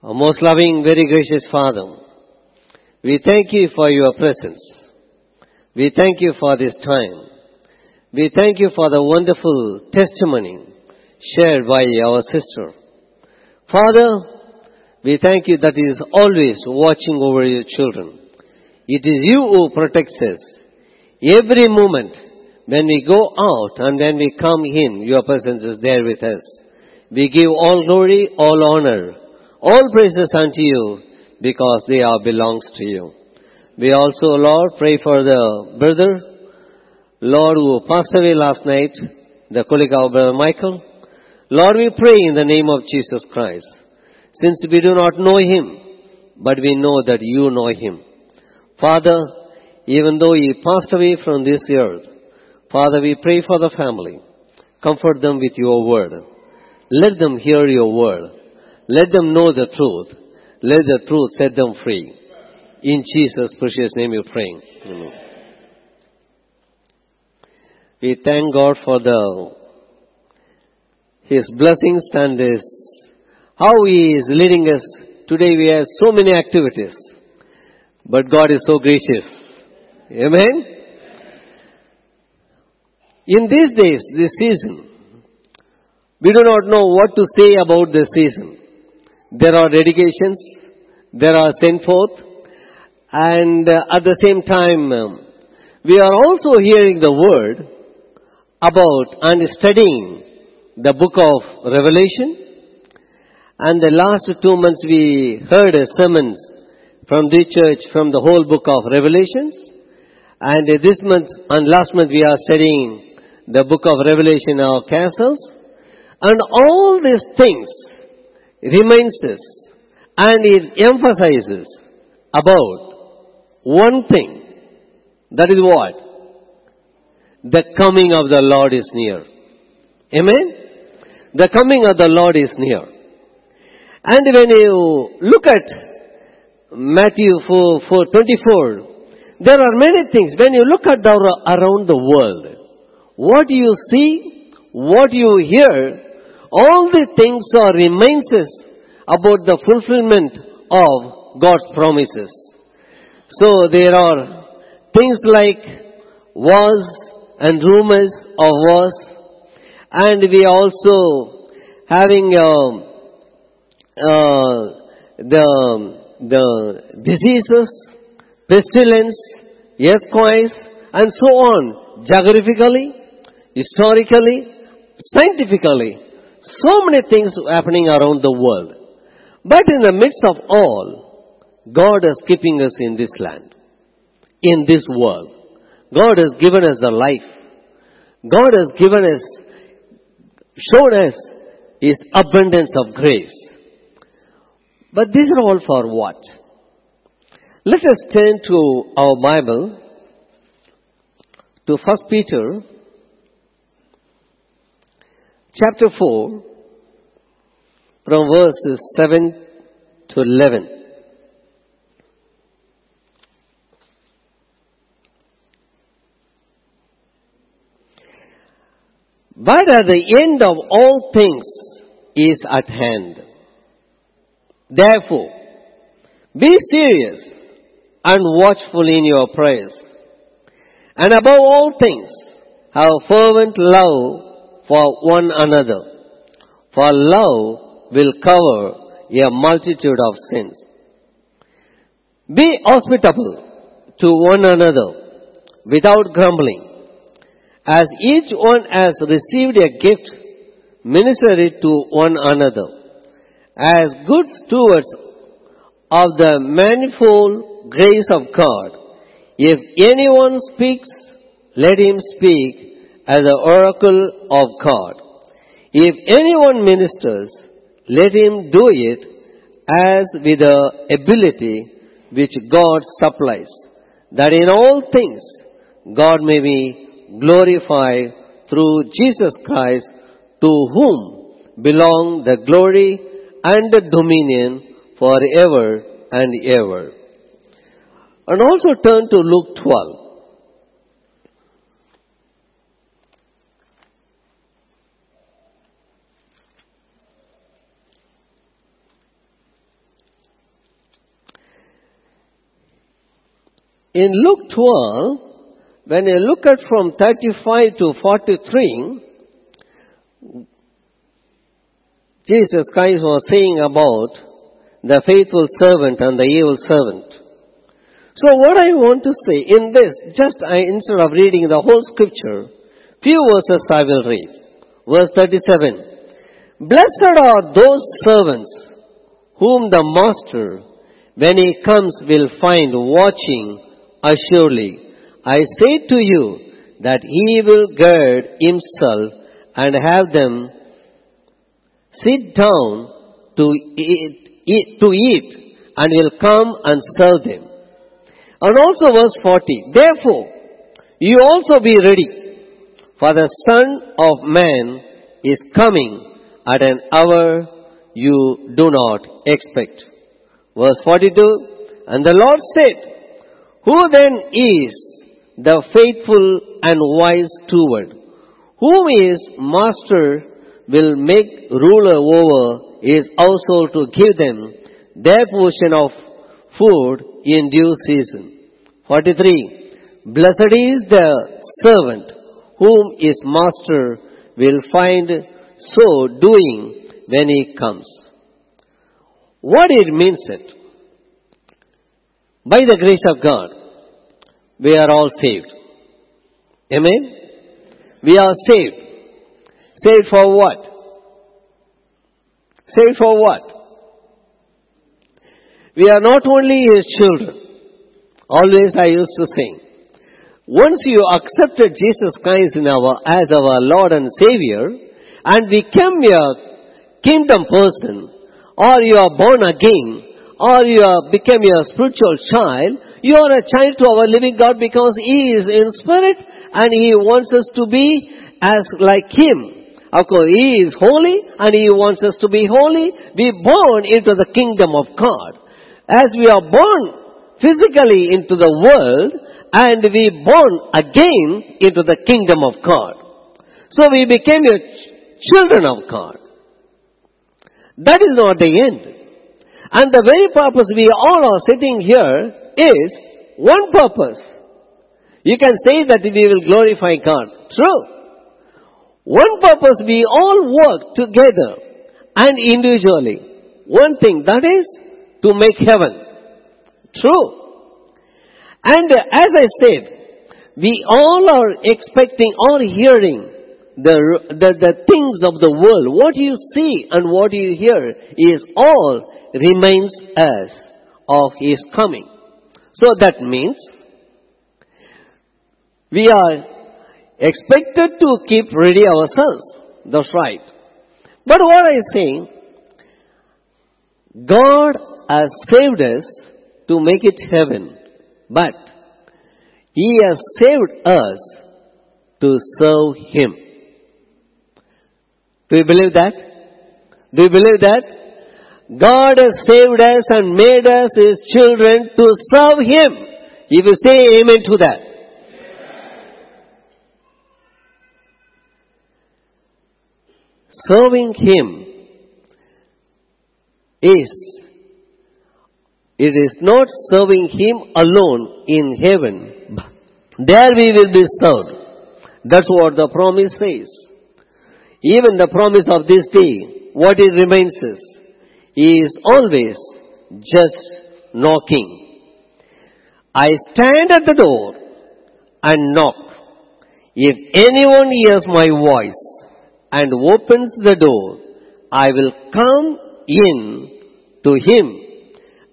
Our most loving, very gracious Father, we thank you for your presence. We thank you for this time. We thank you for the wonderful testimony shared by our sister. Father, we thank you that is always watching over your children. It is you who protects us. Every moment when we go out and when we come in, your presence is there with us. We give all glory, all honor, all praises unto you because they are belongs to you. We also, Lord, pray for the brother, Lord, who passed away last night, the colleague of Brother Michael. Lord, we pray in the name of Jesus Christ. Since we do not know him, but we know that you know him. Father, even though he passed away from this earth, Father, we pray for the family. Comfort them with your word. Let them hear your word. Let them know the truth. Let the truth set them free. In Jesus' precious name we pray. Amen. We thank God for the His blessings and His how He is leading us. Today we have so many activities, but God is so gracious. Amen. In these days, this season, we do not know what to say about this season. There are dedications, there are sent forth, and uh, at the same time, um, we are also hearing the word about and studying the book of Revelation. And the last two months we heard a sermon from the church from the whole book of Revelations. And this month and last month we are studying the book of Revelation in our castles. And all these things reminds us and it emphasizes about one thing. That is what? The coming of the Lord is near. Amen? The coming of the Lord is near. And when you look at Matthew 4, 4 24, there are many things. When you look at the, around the world, what you see, what you hear, all the things are reminders about the fulfillment of God's promises. So there are things like wars and rumors of wars, and we also having um, uh, the the diseases, pestilence, earthquakes, and so on, geographically, historically, scientifically. So many things happening around the world. But in the midst of all, God is keeping us in this land, in this world. God has given us the life. God has given us, shown us His abundance of grace. But these are all for what? Let us turn to our Bible, to 1 Peter, chapter 4, from verses 7 to 11. But at the end of all things is at hand. Therefore, be serious and watchful in your prayers. And above all things, have fervent love for one another. For love will cover a multitude of sins. Be hospitable to one another without grumbling. As each one has received a gift, minister it to one another. As good stewards of the manifold grace of God, if anyone speaks, let him speak as the oracle of God. If anyone ministers, let him do it as with the ability which God supplies, that in all things God may be glorified through Jesus Christ, to whom belong the glory and the dominion forever and ever. And also turn to Luke 12. In Luke 12, when you look at from 35 to 43, Jesus Christ was saying about the faithful servant and the evil servant. So what I want to say in this, just I, instead of reading the whole scripture, few verses I will read. Verse 37. Blessed are those servants whom the master, when he comes, will find watching assuredly. I say to you that he will gird himself and have them sit down to eat, eat, to eat and will come and serve them. And also verse 40. Therefore, you also be ready, for the Son of Man is coming at an hour you do not expect. Verse 42. And the Lord said, Who then is the faithful and wise steward, whom his master will make ruler over his household to give them their portion of food in due season. 43. Blessed is the servant whom his master will find so doing when he comes. What it means it? By the grace of God, we are all saved. Amen? We are saved. Saved for what? Saved for what? We are not only His children. Always I used to think. Once you accepted Jesus Christ in our, as our Lord and Savior, and became a kingdom person, or you are born again, or you are become a spiritual child, you are a child to our living God because He is in spirit and He wants us to be as like Him. Of course, He is holy and He wants us to be holy. Be born into the kingdom of God. As we are born physically into the world and we born again into the kingdom of God. So we became children of God. That is not the end. And the very purpose we all are sitting here is one purpose. You can say that we will glorify God. True. One purpose we all work together and individually. One thing that is to make heaven. True. And as I said, we all are expecting or hearing the, the, the things of the world. What you see and what you hear is all remains as of His coming. So that means we are expected to keep ready ourselves. That's right. But what I saying, God has saved us to make it heaven. But He has saved us to serve Him. Do you believe that? Do you believe that? God has saved us and made us His children to serve Him. If you say amen to that. Serving Him is, it is not serving Him alone in heaven. There we will be served. That's what the promise says. Even the promise of this day, what it remains is, is always just knocking. I stand at the door and knock. If anyone hears my voice and opens the door, I will come in to him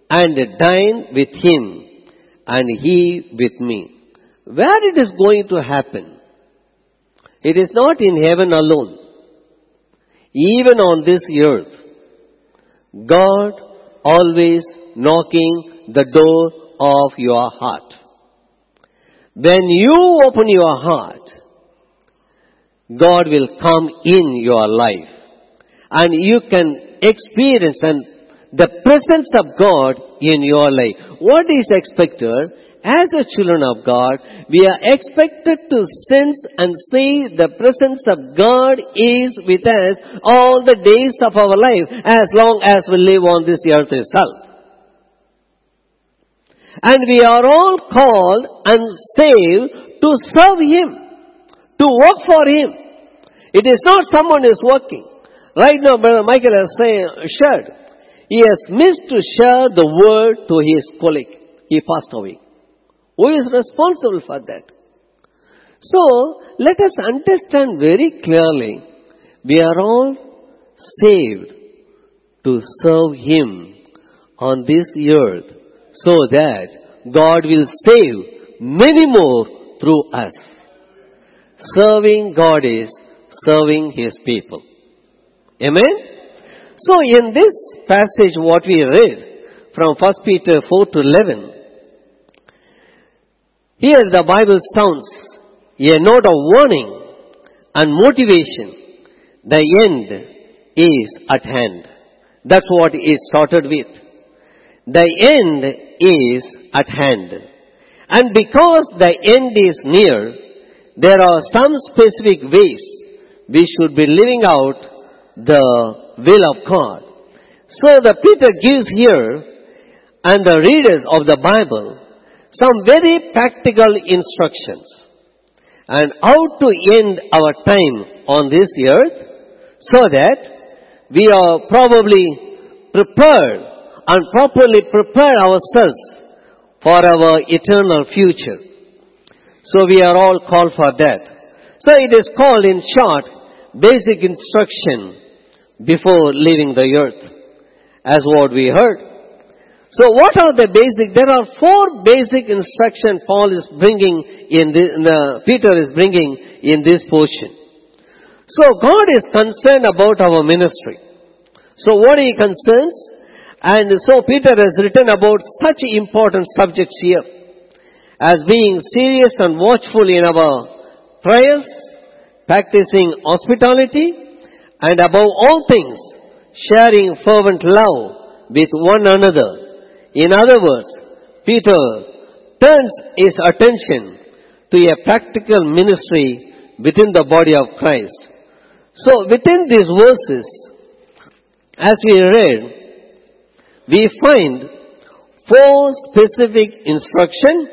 and dine with him and he with me. Where it is going to happen? It is not in heaven alone. Even on this earth, God always knocking the door of your heart. When you open your heart, God will come in your life and you can experience and the presence of God in your life. What is expected? As a children of God, we are expected to sense and see the presence of God is with us all the days of our life as long as we live on this earth itself. And we are all called and saved to serve Him, to work for Him. It is not someone is working. Right now, Brother Michael has shared. He has missed to share the word to his colleague. He passed away. Who is responsible for that? So, let us understand very clearly, we are all saved to serve Him on this earth so that God will save many more through us. Serving God is serving His people. Amen? So in this passage what we read from 1 Peter 4 to 11, here the Bible sounds a note of warning and motivation. The end is at hand. That's what it started with. The end is at hand. And because the end is near, there are some specific ways we should be living out the will of God. So the Peter gives here and the readers of the Bible some very practical instructions and how to end our time on this earth so that we are probably prepared and properly prepare ourselves for our eternal future. So we are all called for that. So it is called in short basic instruction before leaving the earth as what we heard. So what are the basic? There are four basic instructions Paul is bringing in, the, in the, Peter is bringing in this portion. So God is concerned about our ministry. So what he concerns? And so Peter has written about such important subjects here as being serious and watchful in our prayers, practicing hospitality, and above all things, sharing fervent love with one another in other words, Peter turns his attention to a practical ministry within the body of Christ. So within these verses, as we read, we find four specific instruction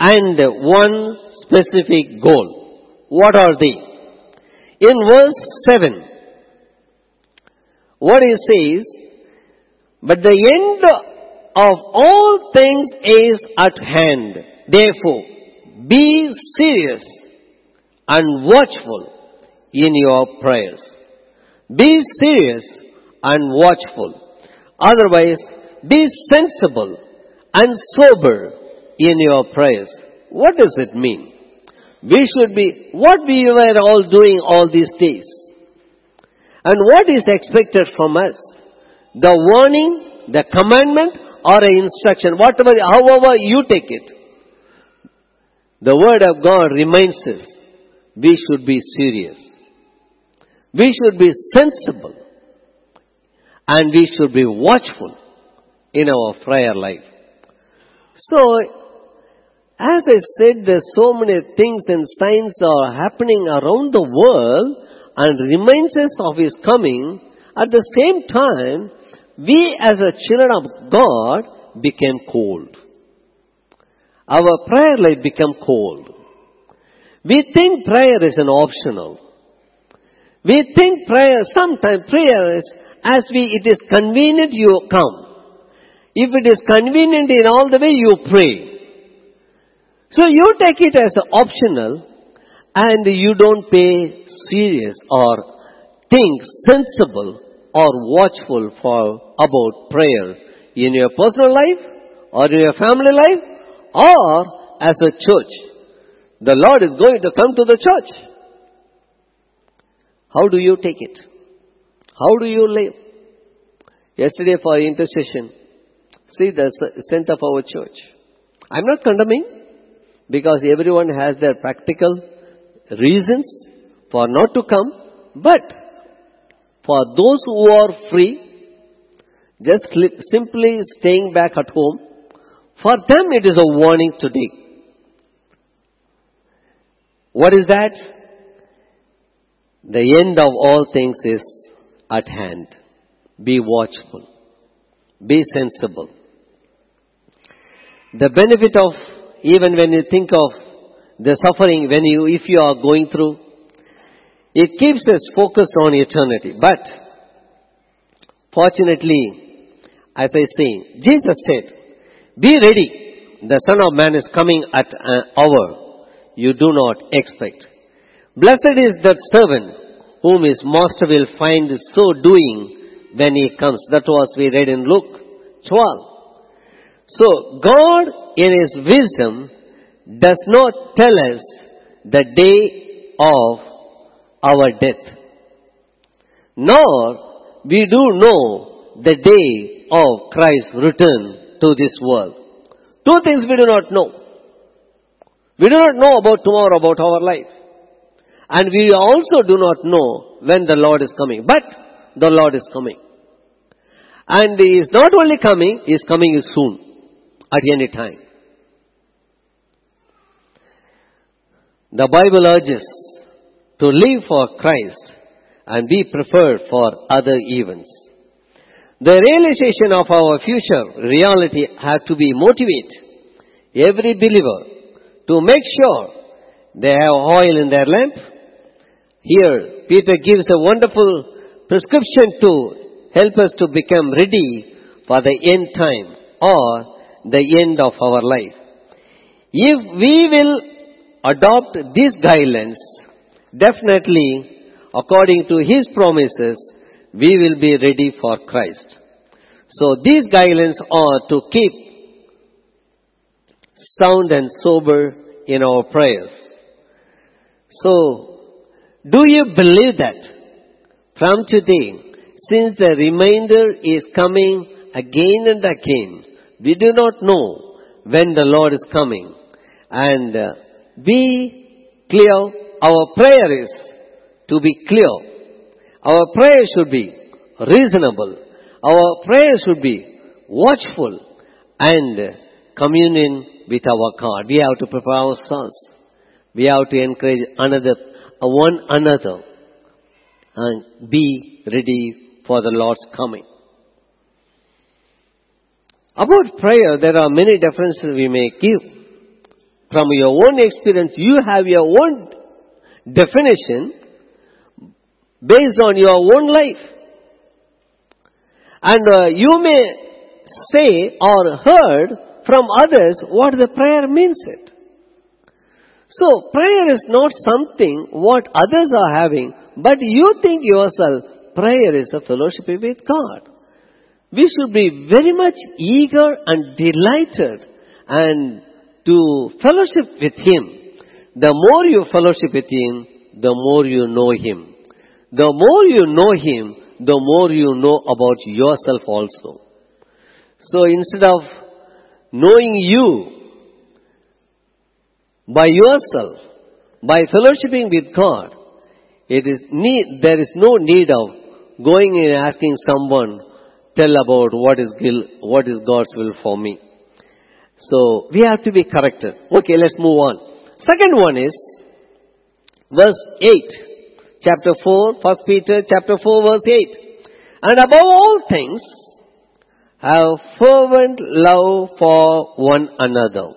and one specific goal. What are they? In verse 7, what he says, but the end of all things is at hand. Therefore, be serious and watchful in your prayers. Be serious and watchful. Otherwise, be sensible and sober in your prayers. What does it mean? We should be what we were all doing all these days. And what is expected from us? The warning, the commandment, or an instruction, whatever, however you take it. The Word of God reminds us we should be serious. We should be sensible. And we should be watchful in our prayer life. So, as I said, there's so many things and signs are happening around the world and reminds us of His coming. At the same time, we as a children of God became cold. Our prayer life became cold. We think prayer is an optional. We think prayer, sometimes prayer is as we, it is convenient you come. If it is convenient in all the way you pray. So you take it as optional and you don't pay serious or think sensible or watchful for about prayer in your personal life or in your family life or as a church. The Lord is going to come to the church. How do you take it? How do you live? Yesterday for intercession, see the strength of our church. I'm not condemning because everyone has their practical reasons for not to come, but for those who are free, just simply staying back at home, for them it is a warning today. What is that? The end of all things is at hand. Be watchful. Be sensible. the benefit of, even when you think of the suffering, when you, if you are going through, it keeps us focused on eternity. But, fortunately, as I say, Jesus said, be ready. The Son of Man is coming at an hour you do not expect. Blessed is that servant whom his master will find so doing when he comes. That was we read in Luke 12. So God in his wisdom does not tell us the day of our death. Nor we do know the day of Christ's return to this world. Two things we do not know. We do not know about tomorrow, about our life. And we also do not know when the Lord is coming. But the Lord is coming. And He is not only coming, He is coming soon, at any time. The Bible urges to live for Christ and be prepared for other events. The realization of our future reality has to be motivate every believer to make sure they have oil in their lamp. Here, Peter gives a wonderful prescription to help us to become ready for the end time or the end of our life. If we will adopt these guidelines, definitely, according to his promises, we will be ready for Christ. So these guidelines are to keep sound and sober in our prayers. So, do you believe that from today, since the remainder is coming again and again, we do not know when the Lord is coming. And uh, be clear, our prayer is to be clear. Our prayer should be reasonable. Our prayer should be watchful and communion with our God. We have to prepare ourselves. We have to encourage another, one another and be ready for the Lord's coming. About prayer, there are many differences we may give. From your own experience, you have your own definition based on your own life. And uh, you may say or heard from others what the prayer means it. So prayer is not something what others are having, but you think yourself prayer is a fellowship with God. We should be very much eager and delighted and to fellowship with Him. The more you fellowship with Him, the more you know Him. The more you know Him, the more you know about yourself also. So instead of knowing you by yourself, by fellowshipping with God, it is need, there is no need of going and asking someone, tell about what is, what is God's will for me. So we have to be corrected. Okay, let's move on. Second one is verse 8. Chapter 4, 1 Peter chapter 4 verse 8. And above all things, have fervent love for one another.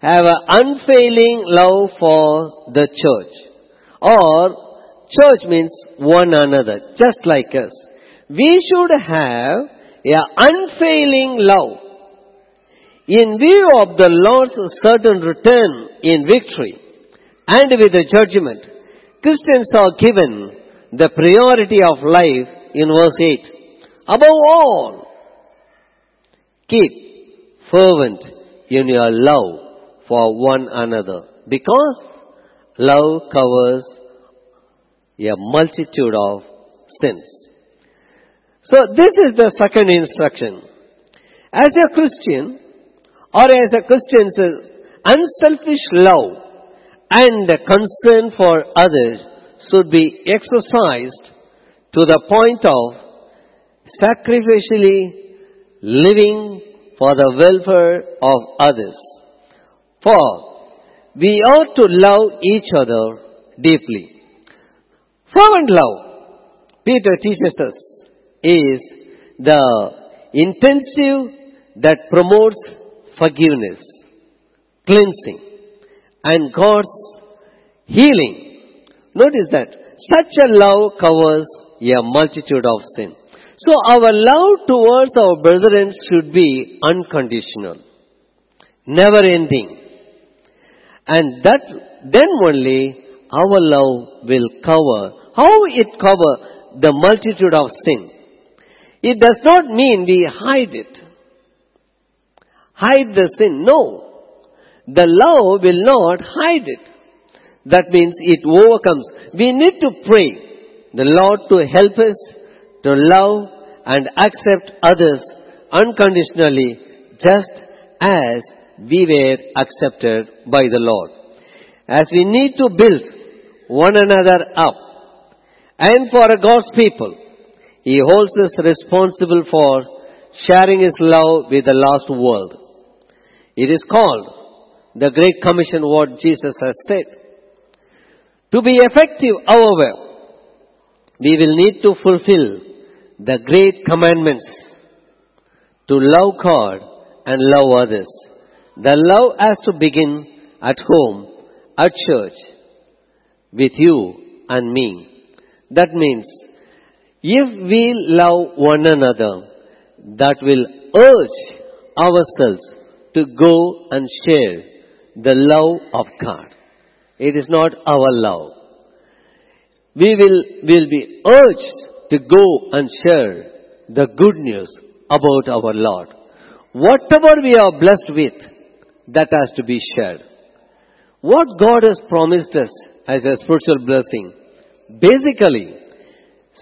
Have an unfailing love for the church. Or, church means one another, just like us. We should have an unfailing love. In view of the Lord's certain return in victory and with the judgment, Christians are given the priority of life in verse 8. Above all, keep fervent in your love for one another because love covers a multitude of sins. So this is the second instruction. As a Christian, or as a Christian says, unselfish love and concern for others should be exercised to the point of sacrificially living for the welfare of others. For we ought to love each other deeply. Fervent love, Peter teaches us, is the intensive that promotes forgiveness, cleansing, and God's healing. Notice that such a love covers a multitude of sin. So our love towards our brethren should be unconditional, never ending. And that then only our love will cover. How it cover the multitude of sin? It does not mean we hide it. Hide the sin. No. The love will not hide it. That means it overcomes. We need to pray the Lord to help us to love and accept others unconditionally just as we were accepted by the Lord. As we need to build one another up and for a God's people, He holds us responsible for sharing His love with the lost world. It is called the Great Commission what Jesus has said. To be effective, however, we will need to fulfill the great commandments to love God and love others. The love has to begin at home, at church, with you and me. That means if we love one another, that will urge ourselves to go and share the love of God. It is not our love. We will, will be urged to go and share the good news about our Lord. Whatever we are blessed with, that has to be shared. What God has promised us as a spiritual blessing, basically,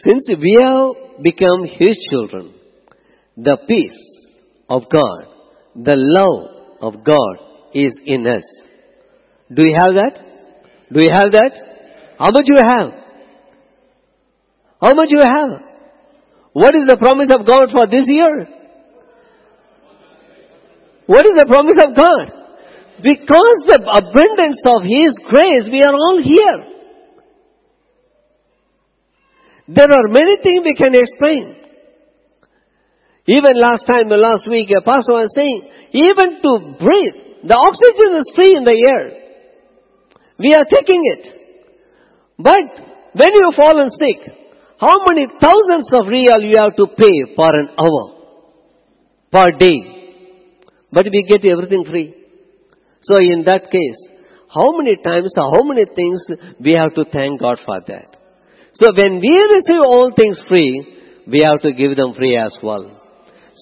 since we have become His children, the peace of God, the love of God is in us. Do you have that? Do you have that? How much you have? How much you have? What is the promise of God for this year? What is the promise of God? Because the abundance of His grace, we are all here. There are many things we can explain. Even last time, last week, a pastor was saying, even to breathe, the oxygen is free in the air. We are taking it. But when you fall and sick, how many thousands of real you have to pay for an hour, per day? But we get everything free. So in that case, how many times how many things we have to thank God for that? So when we receive all things free, we have to give them free as well.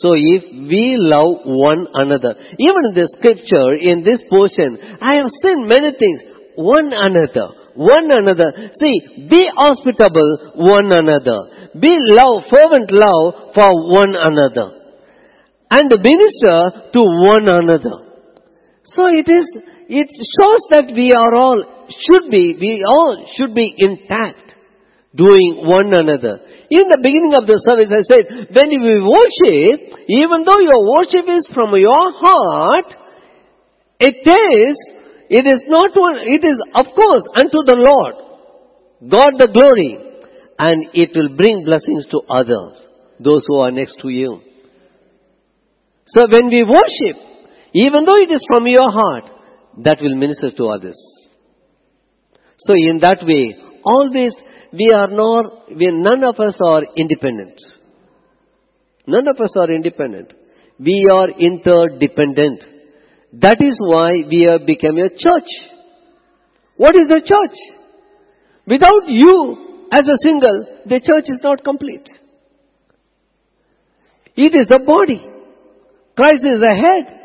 So if we love one another, even in the scripture, in this portion, I have seen many things. One another, one another. See, be hospitable one another. Be love, fervent love for one another. And minister to one another. So it is, it shows that we are all, should be, we all should be intact doing one another. In the beginning of the service, I said, when we worship, even though your worship is from your heart, it is, it is not one, it is of course unto the Lord, God the glory, and it will bring blessings to others, those who are next to you. So when we worship, even though it is from your heart, that will minister to others. So in that way, always we are not, we, none of us are independent. None of us are independent. We are interdependent. That is why we have become a church. What is a church? Without you as a single, the church is not complete. It is the body. Christ is the head.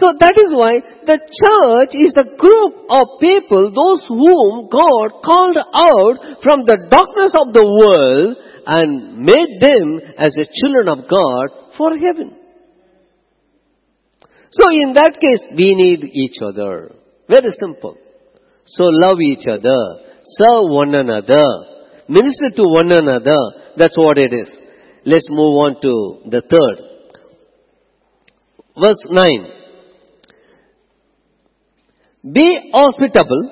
So that is why the church is the group of people, those whom God called out from the darkness of the world and made them as the children of God for heaven. So in that case, we need each other. Very simple. So love each other. Serve one another. Minister to one another. That's what it is. Let's move on to the third. Verse 9. Be hospitable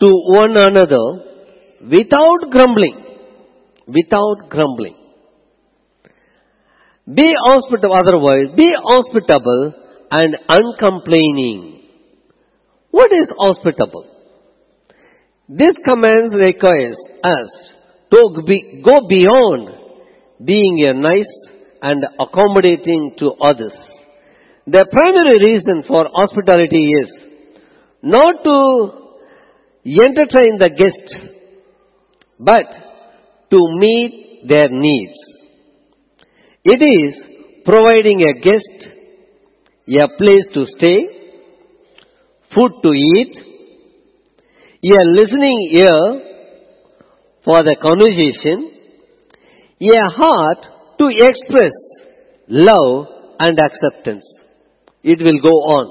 to one another without grumbling. Without grumbling. Be hospitable, otherwise, be hospitable and uncomplaining. What is hospitable? This command requires us to be, go beyond being a nice and accommodating to others. The primary reason for hospitality is not to entertain the guest, but to meet their needs. It is providing a guest a place to stay, food to eat, a listening ear for the conversation, a heart to express love and acceptance. It will go on.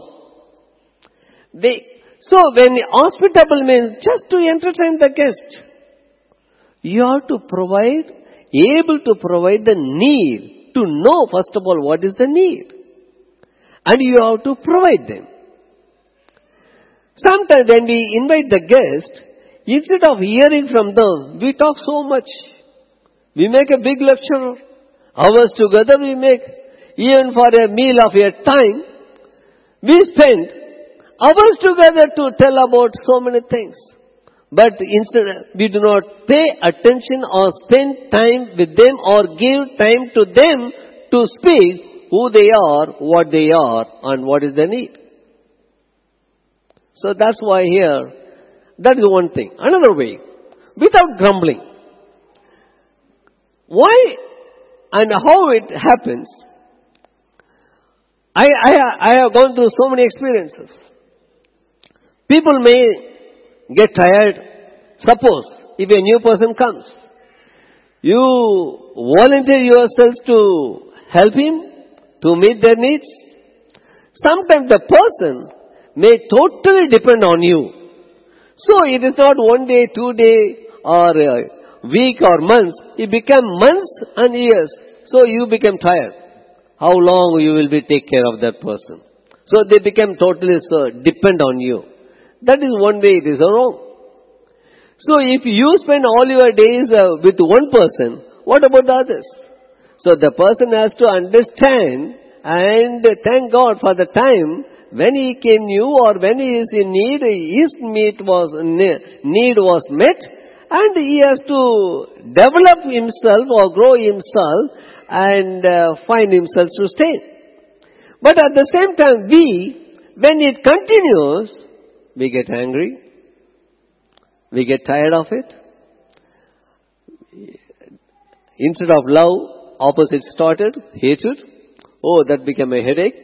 They, so when hospitable means just to entertain the guest, you have to provide, able to provide the need, to know first of all what is the need. And you have to provide them. Sometimes when we invite the guest, instead of hearing from them, we talk so much. We make a big lecture. Hours together we make. Even for a meal of a time, we spend hours together to tell about so many things. But instead, we do not pay attention or spend time with them or give time to them to speak who they are, what they are, and what is their need. So that's why here, that is one thing. Another way, without grumbling. Why and how it happens, I, I, I have gone through so many experiences. People may get tired. Suppose if a new person comes, you volunteer yourself to help him to meet their needs. Sometimes the person may totally depend on you. So it is not one day, two day, or a week or months. It become months and years. So you become tired. How long you will be take care of that person? So they become totally so depend on you. That is one way it is wrong. So if you spend all your days uh, with one person, what about the others? So the person has to understand and thank God for the time when he came new or when he is in need, his need was, need was met and he has to develop himself or grow himself and uh, find himself to stay. But at the same time, we, when it continues, we get angry, we get tired of it. Instead of love, opposite started, hatred. Oh, that became a headache.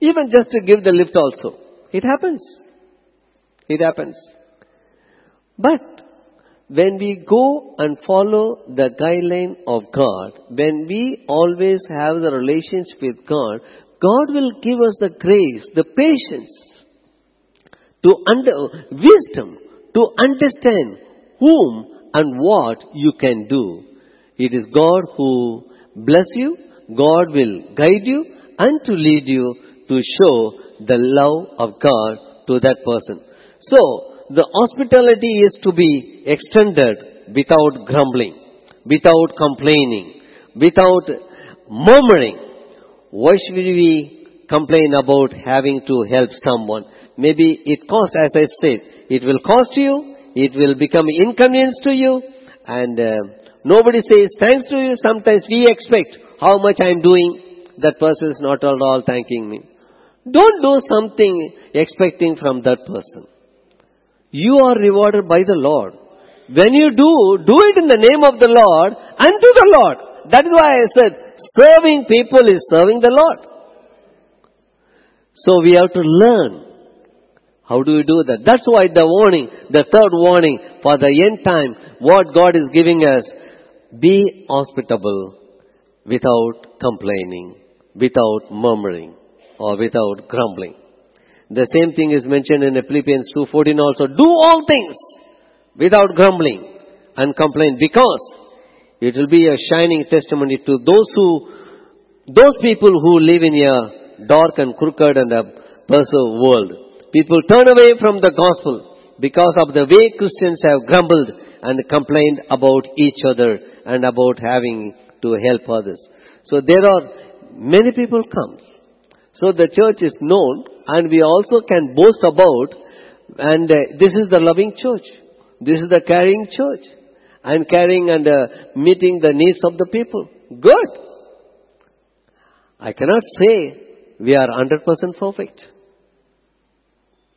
Even just to give the lift also. It happens. It happens. But when we go and follow the guideline of God, when we always have the relationship with God, God will give us the grace, the patience, to under, wisdom, to understand whom and what you can do. It is God who bless you, God will guide you and to lead you to show the love of God to that person. So, the hospitality is to be extended without grumbling, without complaining, without murmuring. Why should we complain about having to help someone? Maybe it costs, as I said, it will cost you, it will become inconvenience to you, and uh, nobody says thanks to you. Sometimes we expect how much I am doing, that person is not at all thanking me. Don't do something expecting from that person. You are rewarded by the Lord. When you do, do it in the name of the Lord and to the Lord. That is why I said, serving people is serving the Lord. So we have to learn. How do we do that? That's why the warning, the third warning for the end time, what God is giving us, be hospitable without complaining, without murmuring, or without grumbling. The same thing is mentioned in Philippians 2.14 also. Do all things without grumbling and complain because it will be a shining testimony to those who, those people who live in a dark and crooked and a perverse world. People turn away from the gospel because of the way Christians have grumbled and complained about each other and about having to help others. So there are many people come. So the church is known and we also can boast about and uh, this is the loving church. This is the caring church and caring and uh, meeting the needs of the people. Good. I cannot say we are 100% perfect.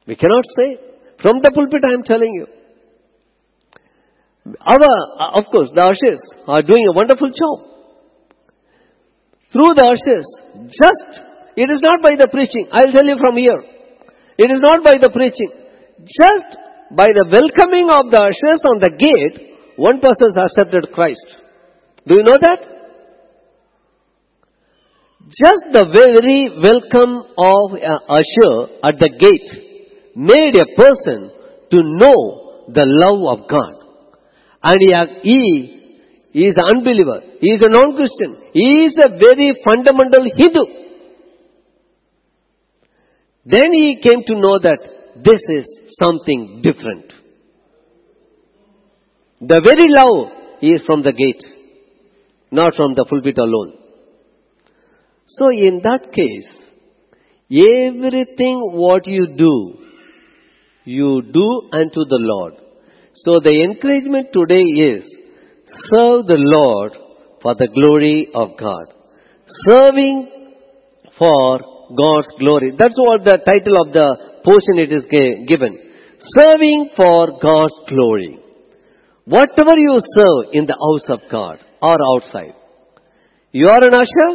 We cannot say. From the pulpit I am telling you. Our, uh, of course, the ushers are doing a wonderful job. Through the ushers, just it is not by the preaching. I'll tell you from here. It is not by the preaching. Just by the welcoming of the ushers on the gate, one person has accepted Christ. Do you know that? Just the very welcome of uh, an usher at the gate made a person to know the love of God. And he, he is an unbeliever. He is a non-Christian. He is a very fundamental Hindu. Then he came to know that this is something different. The very love is from the gate, not from the pulpit alone. So in that case, everything what you do, you do unto the Lord. So the encouragement today is serve the Lord for the glory of God. Serving for God's glory. That's what the title of the portion it is given. Serving for God's glory. Whatever you serve in the house of God or outside, you are an usher,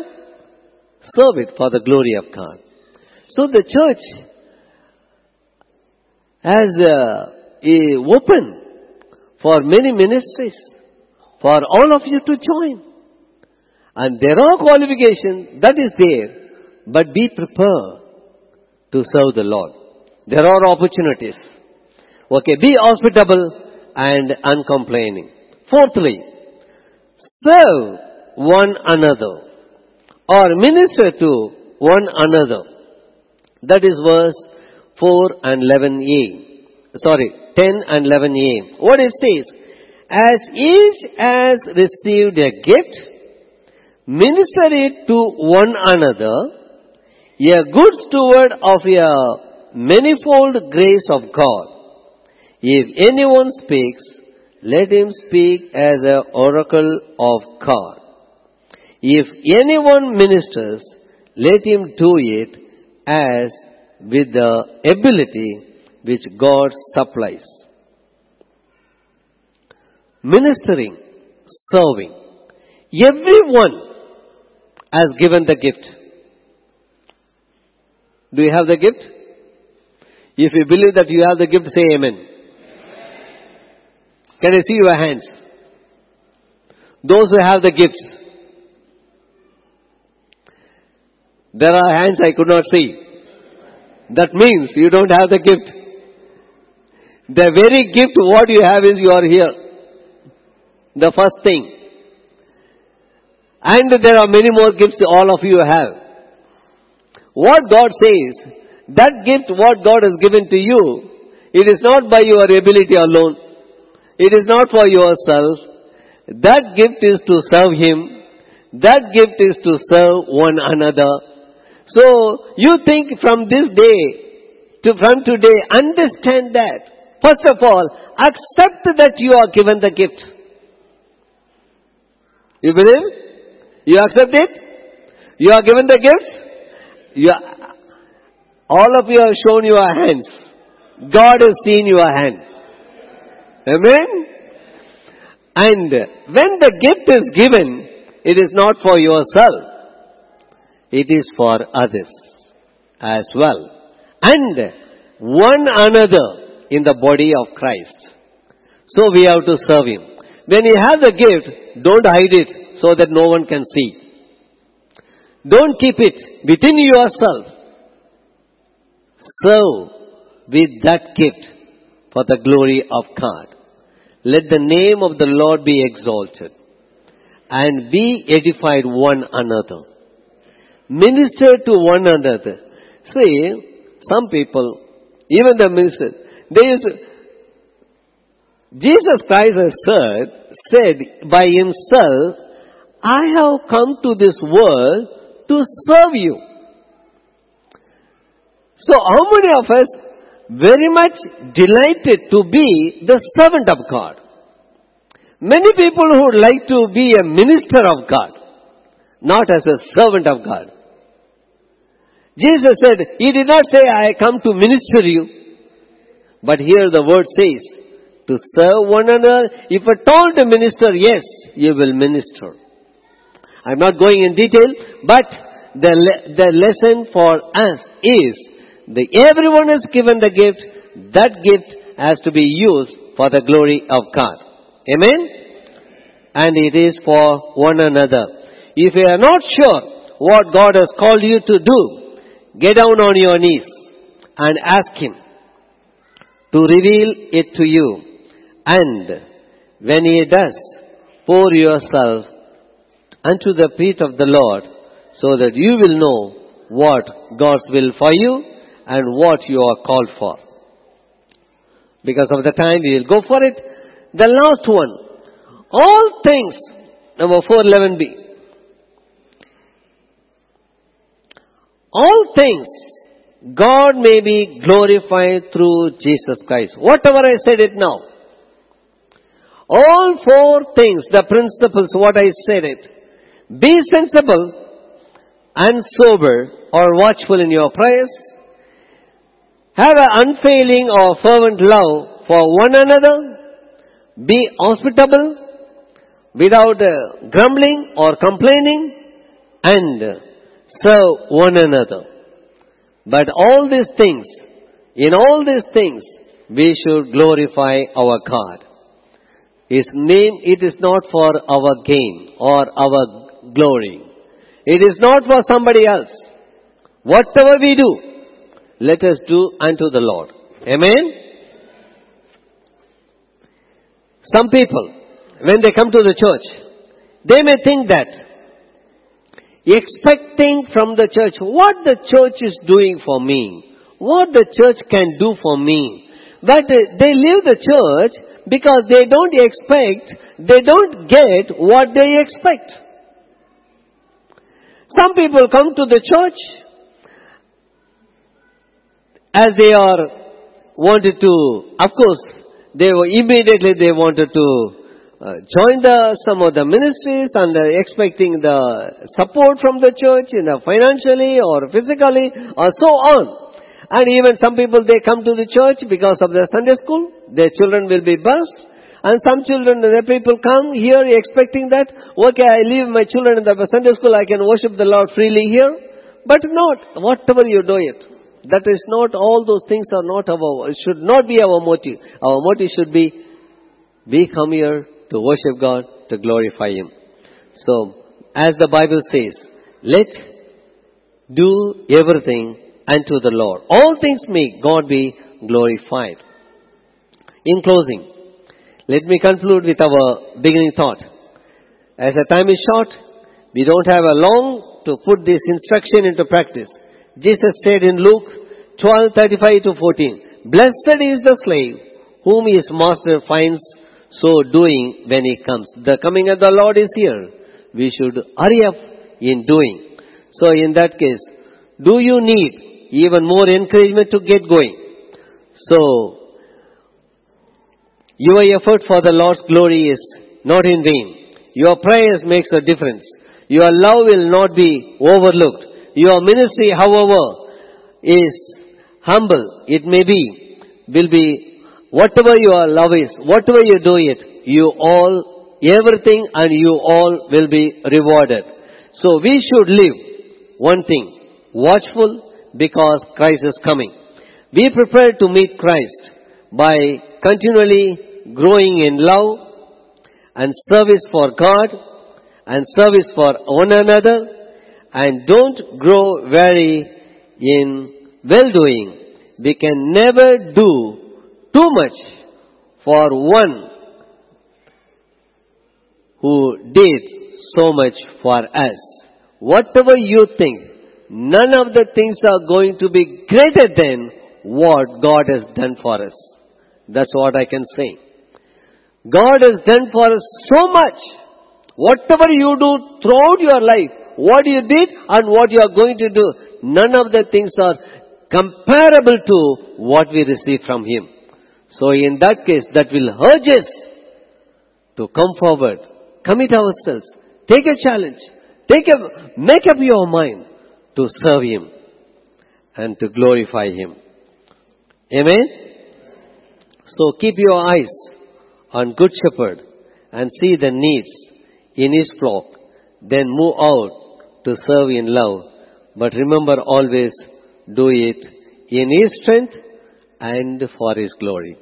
serve it for the glory of God. So the church has uh, open for many ministries for all of you to join. And there are qualifications, that is there but be prepared to serve the Lord. There are opportunities. Okay, be hospitable and uncomplaining. Fourthly, serve one another or minister to one another. That is verse 4 and 11a. Sorry, 10 and 11a. What it says, as each has received a gift, minister it to one another a good steward of a manifold grace of God. If anyone speaks, let him speak as an oracle of God. If anyone ministers, let him do it as with the ability which God supplies. Ministering, serving. Everyone has given the gift. Do you have the gift? If you believe that you have the gift, say amen. Can I see your hands? Those who have the gifts. There are hands I could not see. That means you don't have the gift. The very gift what you have is you are here. The first thing. And there are many more gifts all of you have. What God says, that gift what God has given to you, it is not by your ability alone. It is not for yourself. That gift is to serve Him. That gift is to serve one another. So, you think from this day to from today, understand that. First of all, accept that you are given the gift. You believe? You accept it? You are given the gift? You are, all of you have shown your hands. God has seen your hands. Amen? And when the gift is given, it is not for yourself. It is for others as well. And one another in the body of Christ. So we have to serve Him. When you have the gift, don't hide it so that no one can see. Don't keep it within yourself. Serve with that gift for the glory of God. Let the name of the Lord be exalted and be edified one another. Minister to one another. See, some people, even the ministers, they used to, Jesus Christ has said, said by himself, I have come to this world to serve you. So how many of us very much delighted to be the servant of God? Many people who would like to be a minister of God, not as a servant of God. Jesus said, He did not say, I come to minister you. But here the word says, to serve one another. If at all to minister, yes, you will minister. I'm not going in detail, but the, le- the lesson for us is the everyone is given the gift. That gift has to be used for the glory of God. Amen? And it is for one another. If you are not sure what God has called you to do, get down on your knees and ask Him to reveal it to you. And when He does, pour yourself unto the feet of the Lord so that you will know what God's will for you and what you are called for. Because of the time, we will go for it. The last one. All things, number 411b. All things, God may be glorified through Jesus Christ. Whatever I said it now. All four things, the principles, what I said it. Be sensible and sober or watchful in your prayers. Have an unfailing or fervent love for one another. Be hospitable without uh, grumbling or complaining and serve one another. But all these things, in all these things, we should glorify our God. His name, it is not for our gain or our glory. It is not for somebody else. Whatever we do, let us do unto the Lord. Amen? Some people, when they come to the church, they may think that expecting from the church what the church is doing for me, what the church can do for me. But uh, they leave the church because they don't expect, they don't get what they expect. Some people come to the church as they are wanted to, of course, they were immediately they wanted to uh, join the some of the ministries and uh, expecting the support from the church, you know, financially or physically or so on. And even some people they come to the church because of their Sunday school. Their children will be blessed. And some children, the people come here expecting that, okay, I leave my children in the Sunday school, I can worship the Lord freely here. But not, whatever you do it. That is not, all those things are not our, it should not be our motive. Our motive should be, we come here to worship God, to glorify Him. So, as the Bible says, let do everything unto the Lord. All things may God be glorified. In closing, let me conclude with our beginning thought. As the time is short, we don't have a long to put this instruction into practice. Jesus said in Luke 12:35 to 14, "Blessed is the slave whom his master finds so doing when he comes." The coming of the Lord is here. We should hurry up in doing. So in that case, do you need even more encouragement to get going? So your effort for the Lord's glory is not in vain. Your prayers makes a difference. Your love will not be overlooked. Your ministry, however, is humble. It may be, will be, whatever your love is, whatever you do it, you all, everything and you all will be rewarded. So we should live one thing, watchful because Christ is coming. Be prepared to meet Christ by continually growing in love and service for God and service for one another and don't grow weary in well doing. We can never do too much for one who did so much for us. Whatever you think, none of the things are going to be greater than what God has done for us. That's what I can say. God has done for us so much. Whatever you do throughout your life, what you did and what you are going to do, none of the things are comparable to what we receive from Him. So in that case, that will urge us to come forward, commit ourselves, take a challenge, take a, make up your mind to serve Him and to glorify Him. Amen? So keep your eyes on Good Shepherd and see the needs in His flock. Then move out to serve in love. But remember always do it in His strength and for His glory.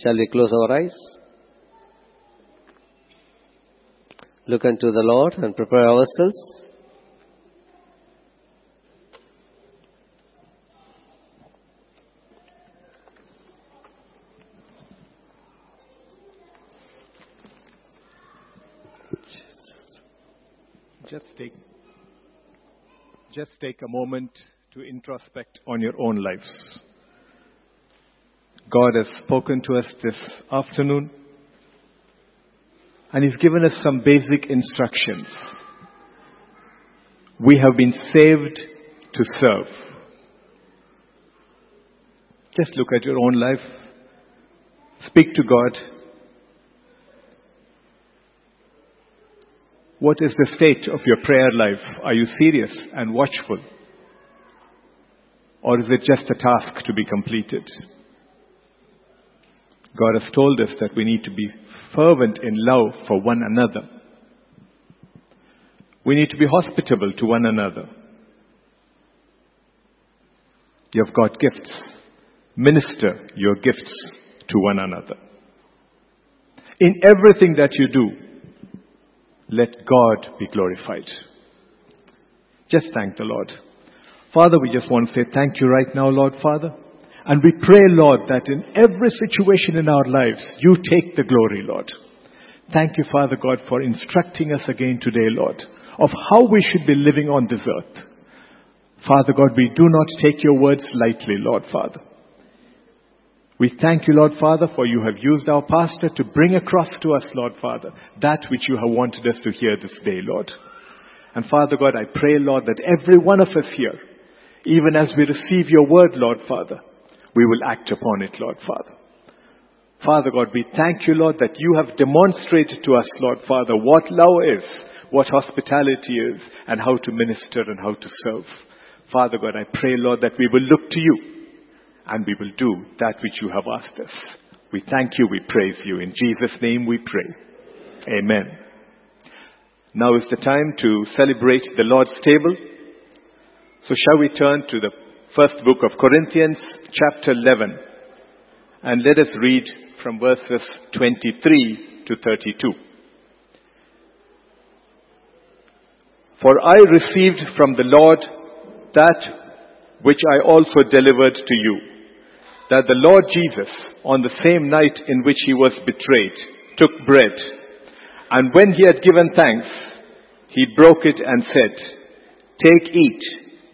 Shall we close our eyes? Look unto the Lord and prepare ourselves. Just take, just take a moment to introspect on your own lives. God has spoken to us this afternoon and He's given us some basic instructions. We have been saved to serve. Just look at your own life. Speak to God. What is the state of your prayer life? Are you serious and watchful? Or is it just a task to be completed? God has told us that we need to be fervent in love for one another. We need to be hospitable to one another. You have got gifts. Minister your gifts to one another. In everything that you do, let God be glorified. Just thank the Lord. Father, we just want to say thank you right now, Lord Father. And we pray, Lord, that in every situation in our lives, you take the glory, Lord. Thank you, Father God, for instructing us again today, Lord, of how we should be living on this earth. Father God, we do not take your words lightly, Lord Father. We thank you, Lord Father, for you have used our pastor to bring across to us, Lord Father, that which you have wanted us to hear this day, Lord. And Father God, I pray, Lord, that every one of us here, even as we receive your word, Lord Father, we will act upon it, Lord Father. Father God, we thank you, Lord, that you have demonstrated to us, Lord Father, what love is, what hospitality is, and how to minister and how to serve. Father God, I pray, Lord, that we will look to you and we will do that which you have asked us. We thank you, we praise you. In Jesus' name we pray. Amen. Now is the time to celebrate the Lord's table. So shall we turn to the first book of Corinthians, chapter 11, and let us read from verses 23 to 32. For I received from the Lord that which I also delivered to you, that the Lord Jesus, on the same night in which he was betrayed, took bread, and when he had given thanks, he broke it and said, Take, eat,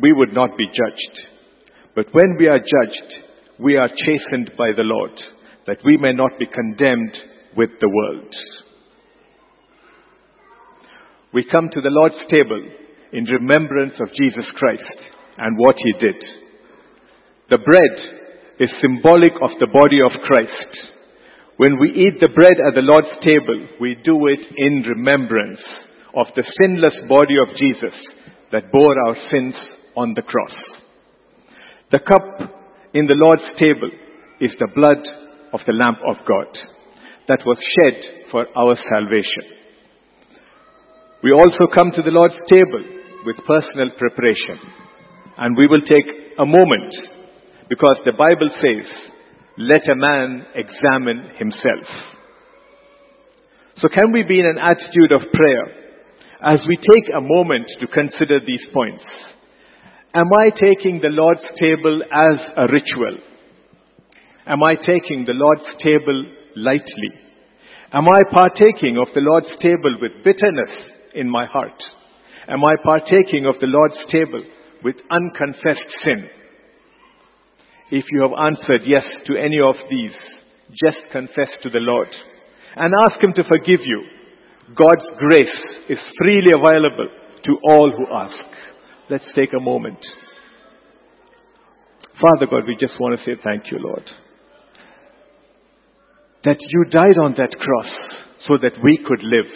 we would not be judged. But when we are judged, we are chastened by the Lord, that we may not be condemned with the world. We come to the Lord's table in remembrance of Jesus Christ and what he did. The bread is symbolic of the body of Christ. When we eat the bread at the Lord's table, we do it in remembrance of the sinless body of Jesus that bore our sins on the cross. The cup in the Lord's table is the blood of the Lamb of God that was shed for our salvation. We also come to the Lord's table with personal preparation. And we will take a moment because the Bible says, let a man examine himself. So can we be in an attitude of prayer as we take a moment to consider these points? Am I taking the Lord's table as a ritual? Am I taking the Lord's table lightly? Am I partaking of the Lord's table with bitterness in my heart? Am I partaking of the Lord's table with unconfessed sin? If you have answered yes to any of these, just confess to the Lord and ask Him to forgive you. God's grace is freely available to all who ask. Let's take a moment. Father God, we just want to say thank you, Lord. That you died on that cross so that we could live.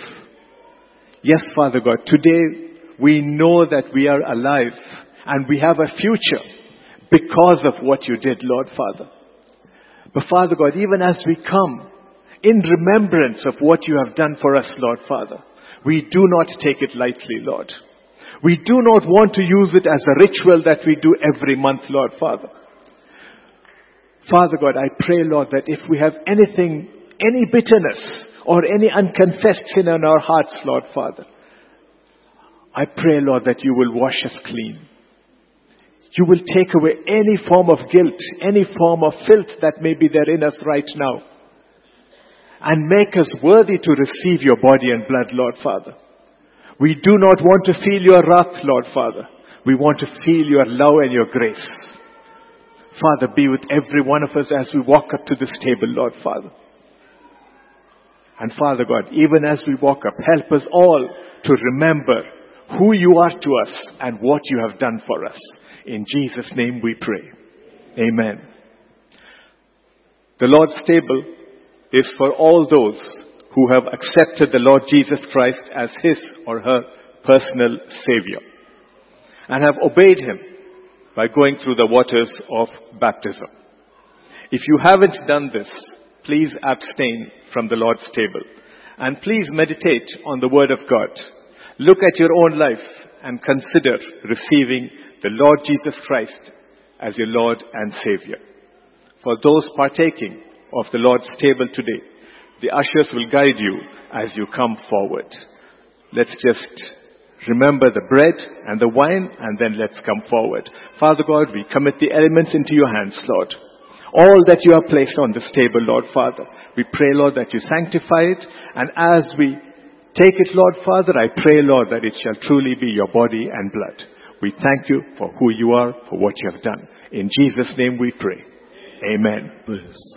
Yes, Father God, today we know that we are alive and we have a future because of what you did, Lord Father. But Father God, even as we come in remembrance of what you have done for us, Lord Father, we do not take it lightly, Lord. We do not want to use it as a ritual that we do every month, Lord Father. Father God, I pray, Lord, that if we have anything, any bitterness or any unconfessed sin in our hearts, Lord Father, I pray, Lord, that you will wash us clean. You will take away any form of guilt, any form of filth that may be there in us right now. And make us worthy to receive your body and blood, Lord Father. We do not want to feel your wrath, Lord Father. We want to feel your love and your grace. Father, be with every one of us as we walk up to this table, Lord Father. And Father God, even as we walk up, help us all to remember who you are to us and what you have done for us. In Jesus' name we pray. Amen. The Lord's table is for all those who have accepted the Lord Jesus Christ as his or her personal Savior and have obeyed him by going through the waters of baptism. If you haven't done this, please abstain from the Lord's table and please meditate on the Word of God. Look at your own life and consider receiving the Lord Jesus Christ as your Lord and Savior. For those partaking of the Lord's table today, the ushers will guide you as you come forward. Let's just remember the bread and the wine and then let's come forward. Father God, we commit the elements into your hands, Lord. All that you have placed on this table, Lord Father. We pray, Lord, that you sanctify it and as we take it, Lord Father, I pray, Lord, that it shall truly be your body and blood. We thank you for who you are, for what you have done. In Jesus' name we pray. Amen. As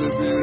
worship you.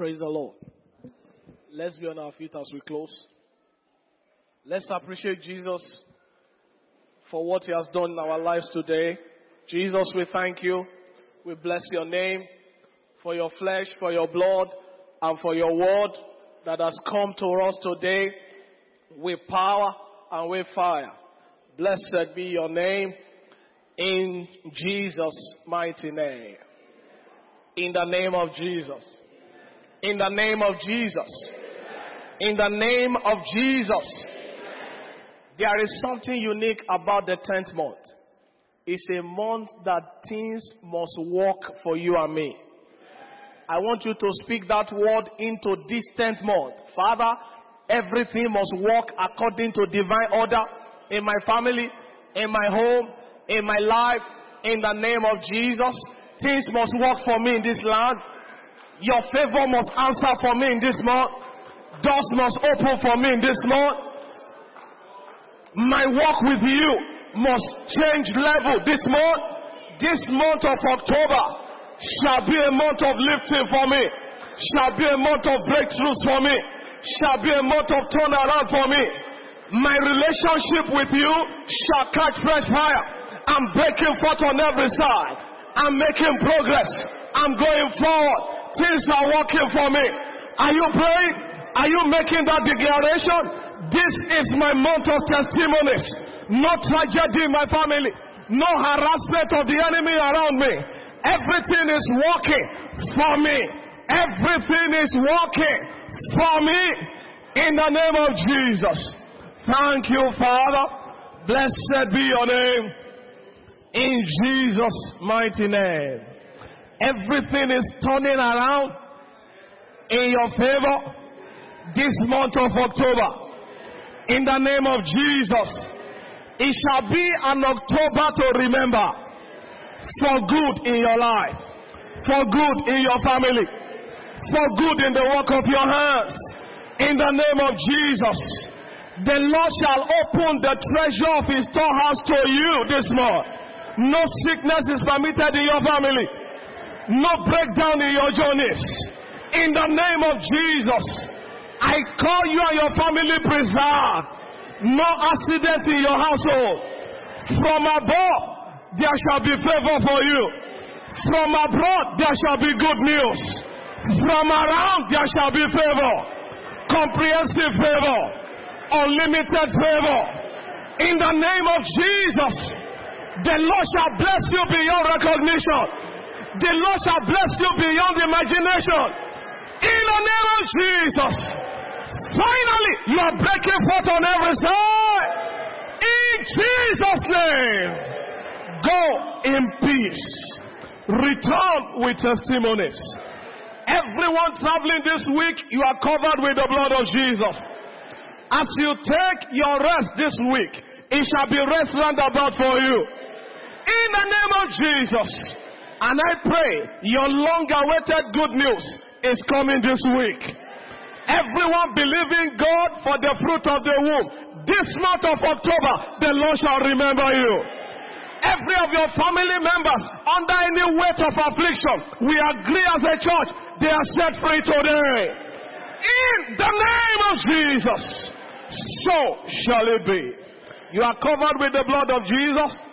Praise the Lord. Let's be on our feet as we close. Let's appreciate Jesus for what he has done in our lives today. Jesus, we thank you. We bless your name for your flesh, for your blood, and for your word that has come to us today with power and with fire. Blessed be your name in Jesus' mighty name. In the name of Jesus. In the name of Jesus. In the name of Jesus. There is something unique about the 10th month. It's a month that things must work for you and me. I want you to speak that word into this 10th month. Father, everything must work according to divine order in my family, in my home, in my life, in the name of Jesus. Things must work for me in this land. Your favor must answer for me in this month. Doors must open for me in this month. My walk with you must change level this month. This month of October shall be a month of lifting for me. Shall be a month of breakthroughs for me. Shall be a month of turnaround for me. My relationship with you shall catch fresh fire. I'm breaking forth on every side. I'm making progress. I'm going forward. Things are working for me. Are you praying? Are you making that declaration? This is my month of testimonies. No tragedy in my family. No harassment of the enemy around me. Everything is working for me. Everything is working for me in the name of Jesus. Thank you, Father. Blessed be your name. In Jesus' mighty name. Everything is turning around in your favor this month of October. In the name of Jesus. It shall be an October to remember for good in your life. for good in your family, for good in the work of your hands. In the name of Jesus, the Lord shall open the treasure of his storehouse to you this month. No sickness is permitted in your family, no breakdown in your journeys. In the name of Jesus, I call you and your family preserved. No accident in your household. From above, there shall be favor for you. From abroad, there shall be good news. From around, there shall be favor. Comprehensive favor. Unlimited favor. In the name of Jesus, the Lord shall bless you beyond recognition. The Lord shall bless you beyond imagination. In the name of Jesus. Finally, you are breaking forth on every side. In Jesus' name. Go in peace. Return with testimonies. Everyone traveling this week, you are covered with the blood of Jesus. As you take your rest this week, it shall be rest round about for you. In the name of Jesus. And I pray your long awaited good news is coming this week. Everyone believing God for the fruit of the womb. This month of October, the Lord shall remember you. Every of your family members under any weight of affliction, we agree as a church, they are set free today. In the name of Jesus, so shall it be. You are covered with the blood of Jesus.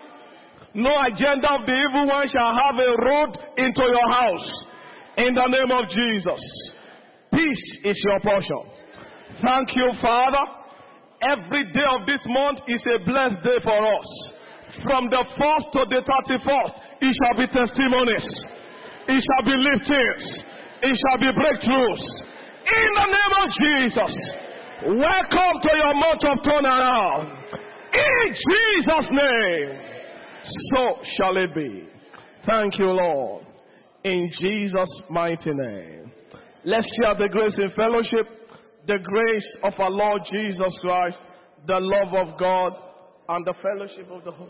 No agenda of the evil one shall have a road into your house. In the name of Jesus. Peace is your portion. Thank you, Father. Every day of this month is a blessed day for us. From the 1st to the 31st, it shall be testimonies. It shall be liftings. It shall be breakthroughs. In the name of Jesus. Welcome to your month of turnaround. In Jesus' name. So shall it be. Thank you, Lord. In Jesus' mighty name. Let's share the grace in fellowship, the grace of our Lord Jesus Christ, the love of God, and the fellowship of the Holy